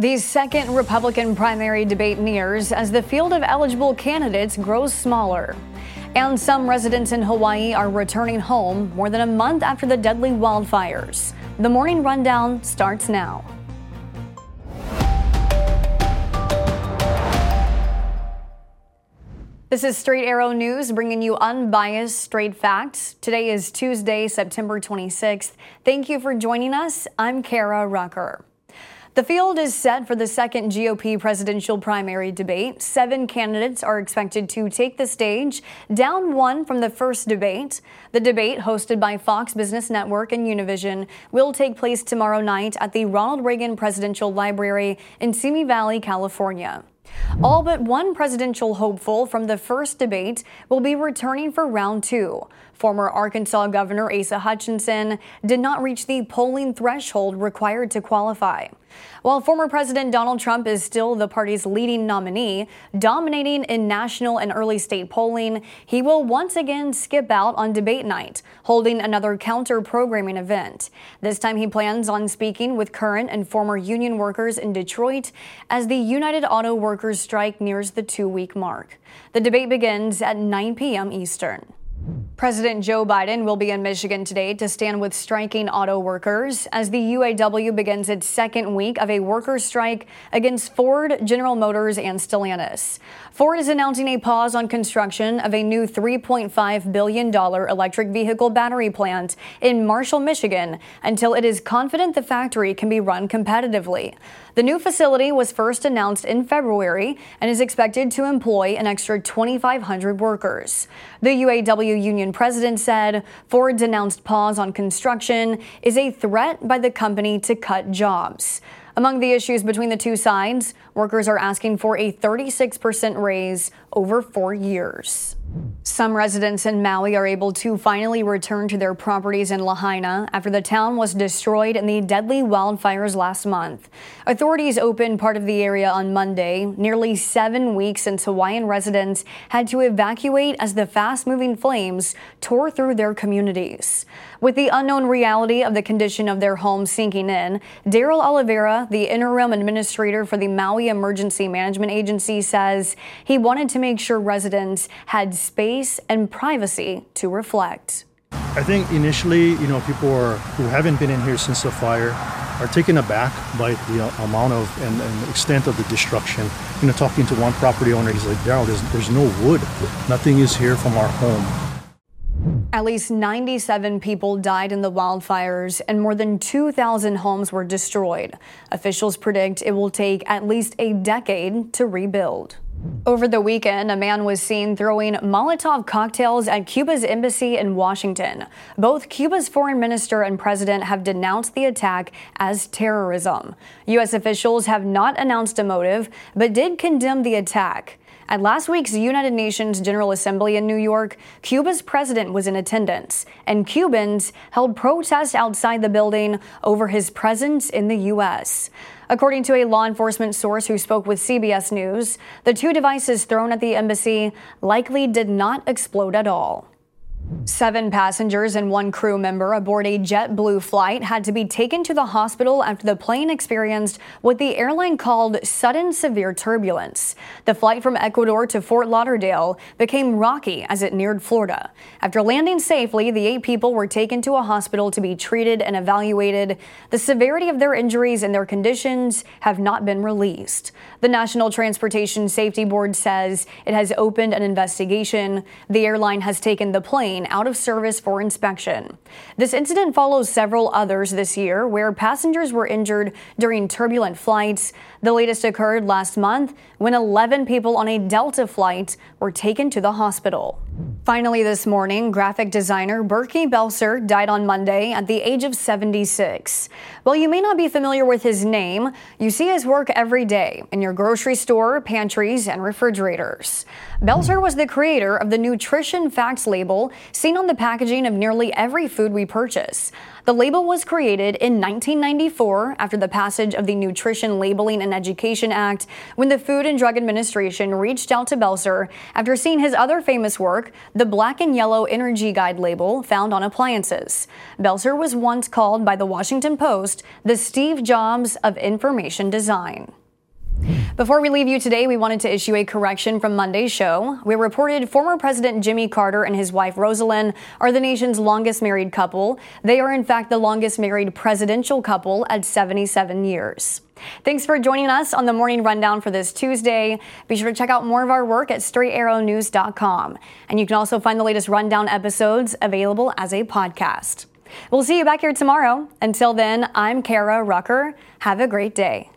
The second Republican primary debate nears as the field of eligible candidates grows smaller. And some residents in Hawaii are returning home more than a month after the deadly wildfires. The morning rundown starts now. This is Straight Arrow News, bringing you unbiased, straight facts. Today is Tuesday, September 26th. Thank you for joining us. I'm Karah Rucker. The field is set for the second GOP presidential primary debate. Seven candidates are expected to take the stage, down one from the first debate. The debate, hosted by Fox Business Network and Univision, will take place tomorrow night at the Ronald Reagan Presidential Library in Simi Valley, California. All but one presidential hopeful from the first debate will be returning for round two. Former Arkansas Governor Asa Hutchinson did not reach the polling threshold required to qualify. While former President Donald Trump is still the party's leading nominee, dominating in national and early state polling, he will once again skip out on debate night, holding another counter programming event. This time he plans on speaking with current and former union workers in Detroit as the United Auto Workers strike nears the two week mark. The debate begins at 9 p.m. Eastern. President Joe Biden will be in Michigan today to stand with striking auto workers as the UAW begins its second week of a workers' strike against Ford, General Motors, and Stellantis. Ford is announcing a pause on construction of a new $3.5 billion electric vehicle battery plant in Marshall, Michigan, until it is confident the factory can be run competitively. The new facility was first announced in February and is expected to employ an extra 2,500 workers. The UAW union president said Ford's announced pause on construction is a threat by the company to cut jobs. Among the issues between the two sides, workers are asking for a 36% raise over four years. Some residents in Maui are able to finally return to their properties in Lahaina after the town was destroyed in the deadly wildfires last month. Authorities opened part of the area on Monday, nearly seven weeks since Hawaiian residents had to evacuate as the fast moving flames tore through their communities. With the unknown reality of the condition of their homes sinking in, Darryl Oliveira, the interim administrator for the Maui Emergency Management Agency, says he wanted to make sure residents had space and privacy to reflect. I think initially, you know, people are, who haven't been in here since the fire are taken aback by the uh, amount of and, and extent of the destruction. You know, talking to one property owner, he's like, Darryl, there's, there's no wood. Nothing is here from our home. At least 97 people died in the wildfires and more than 2,000 homes were destroyed. Officials predict it will take at least a decade to rebuild. Over the weekend, a man was seen throwing Molotov cocktails at Cuba's embassy in Washington. Both Cuba's foreign minister and president have denounced the attack as terrorism. U.S. officials have not announced a motive, but did condemn the attack. At last week's United Nations General Assembly in New York, Cuba's president was in attendance, and Cubans held protests outside the building over his presence in the U.S. According to a law enforcement source who spoke with CBS News, the two devices thrown at the embassy likely did not explode at all. Seven passengers and one crew member aboard a JetBlue flight had to be taken to the hospital after the plane experienced what the airline called sudden severe turbulence. The flight from Ecuador to Fort Lauderdale became rocky as it neared Florida. After landing safely, the eight people were taken to a hospital to be treated and evaluated. The severity of their injuries and their conditions have not been released. The National Transportation Safety Board says it has opened an investigation. The airline has taken the plane out of service for inspection. This incident follows several others this year where passengers were injured during turbulent flights. The latest occurred last month when 11 people on a Delta flight were taken to the hospital. Finally, this morning, graphic designer Burkey Belser died on Monday at the age of 76. While you may not be familiar with his name, you see his work every day in your grocery store, pantries, and refrigerators. Belser was the creator of the Nutrition Facts label seen on the packaging of nearly every food we purchase. The label was created in 1994 after the passage of the Nutrition Labeling and Education Act when the Food and Drug Administration reached out to Belser after seeing his other famous work, the black and yellow Energy Guide label found on appliances. Belser was once called by the Washington Post the Steve Jobs of information design. Before we leave you today, we wanted to issue a correction from Monday's show. We reported former President Jimmy Carter and his wife Rosalynn are the nation's longest married couple. They are, in fact, the longest married presidential couple at 77 years. Thanks for joining us on the morning rundown for this Tuesday. Be sure to check out more of our work at straightarrownews.com. And you can also find the latest rundown episodes available as a podcast. We'll see you back here tomorrow. Until then, I'm Karah Rucker. Have a great day.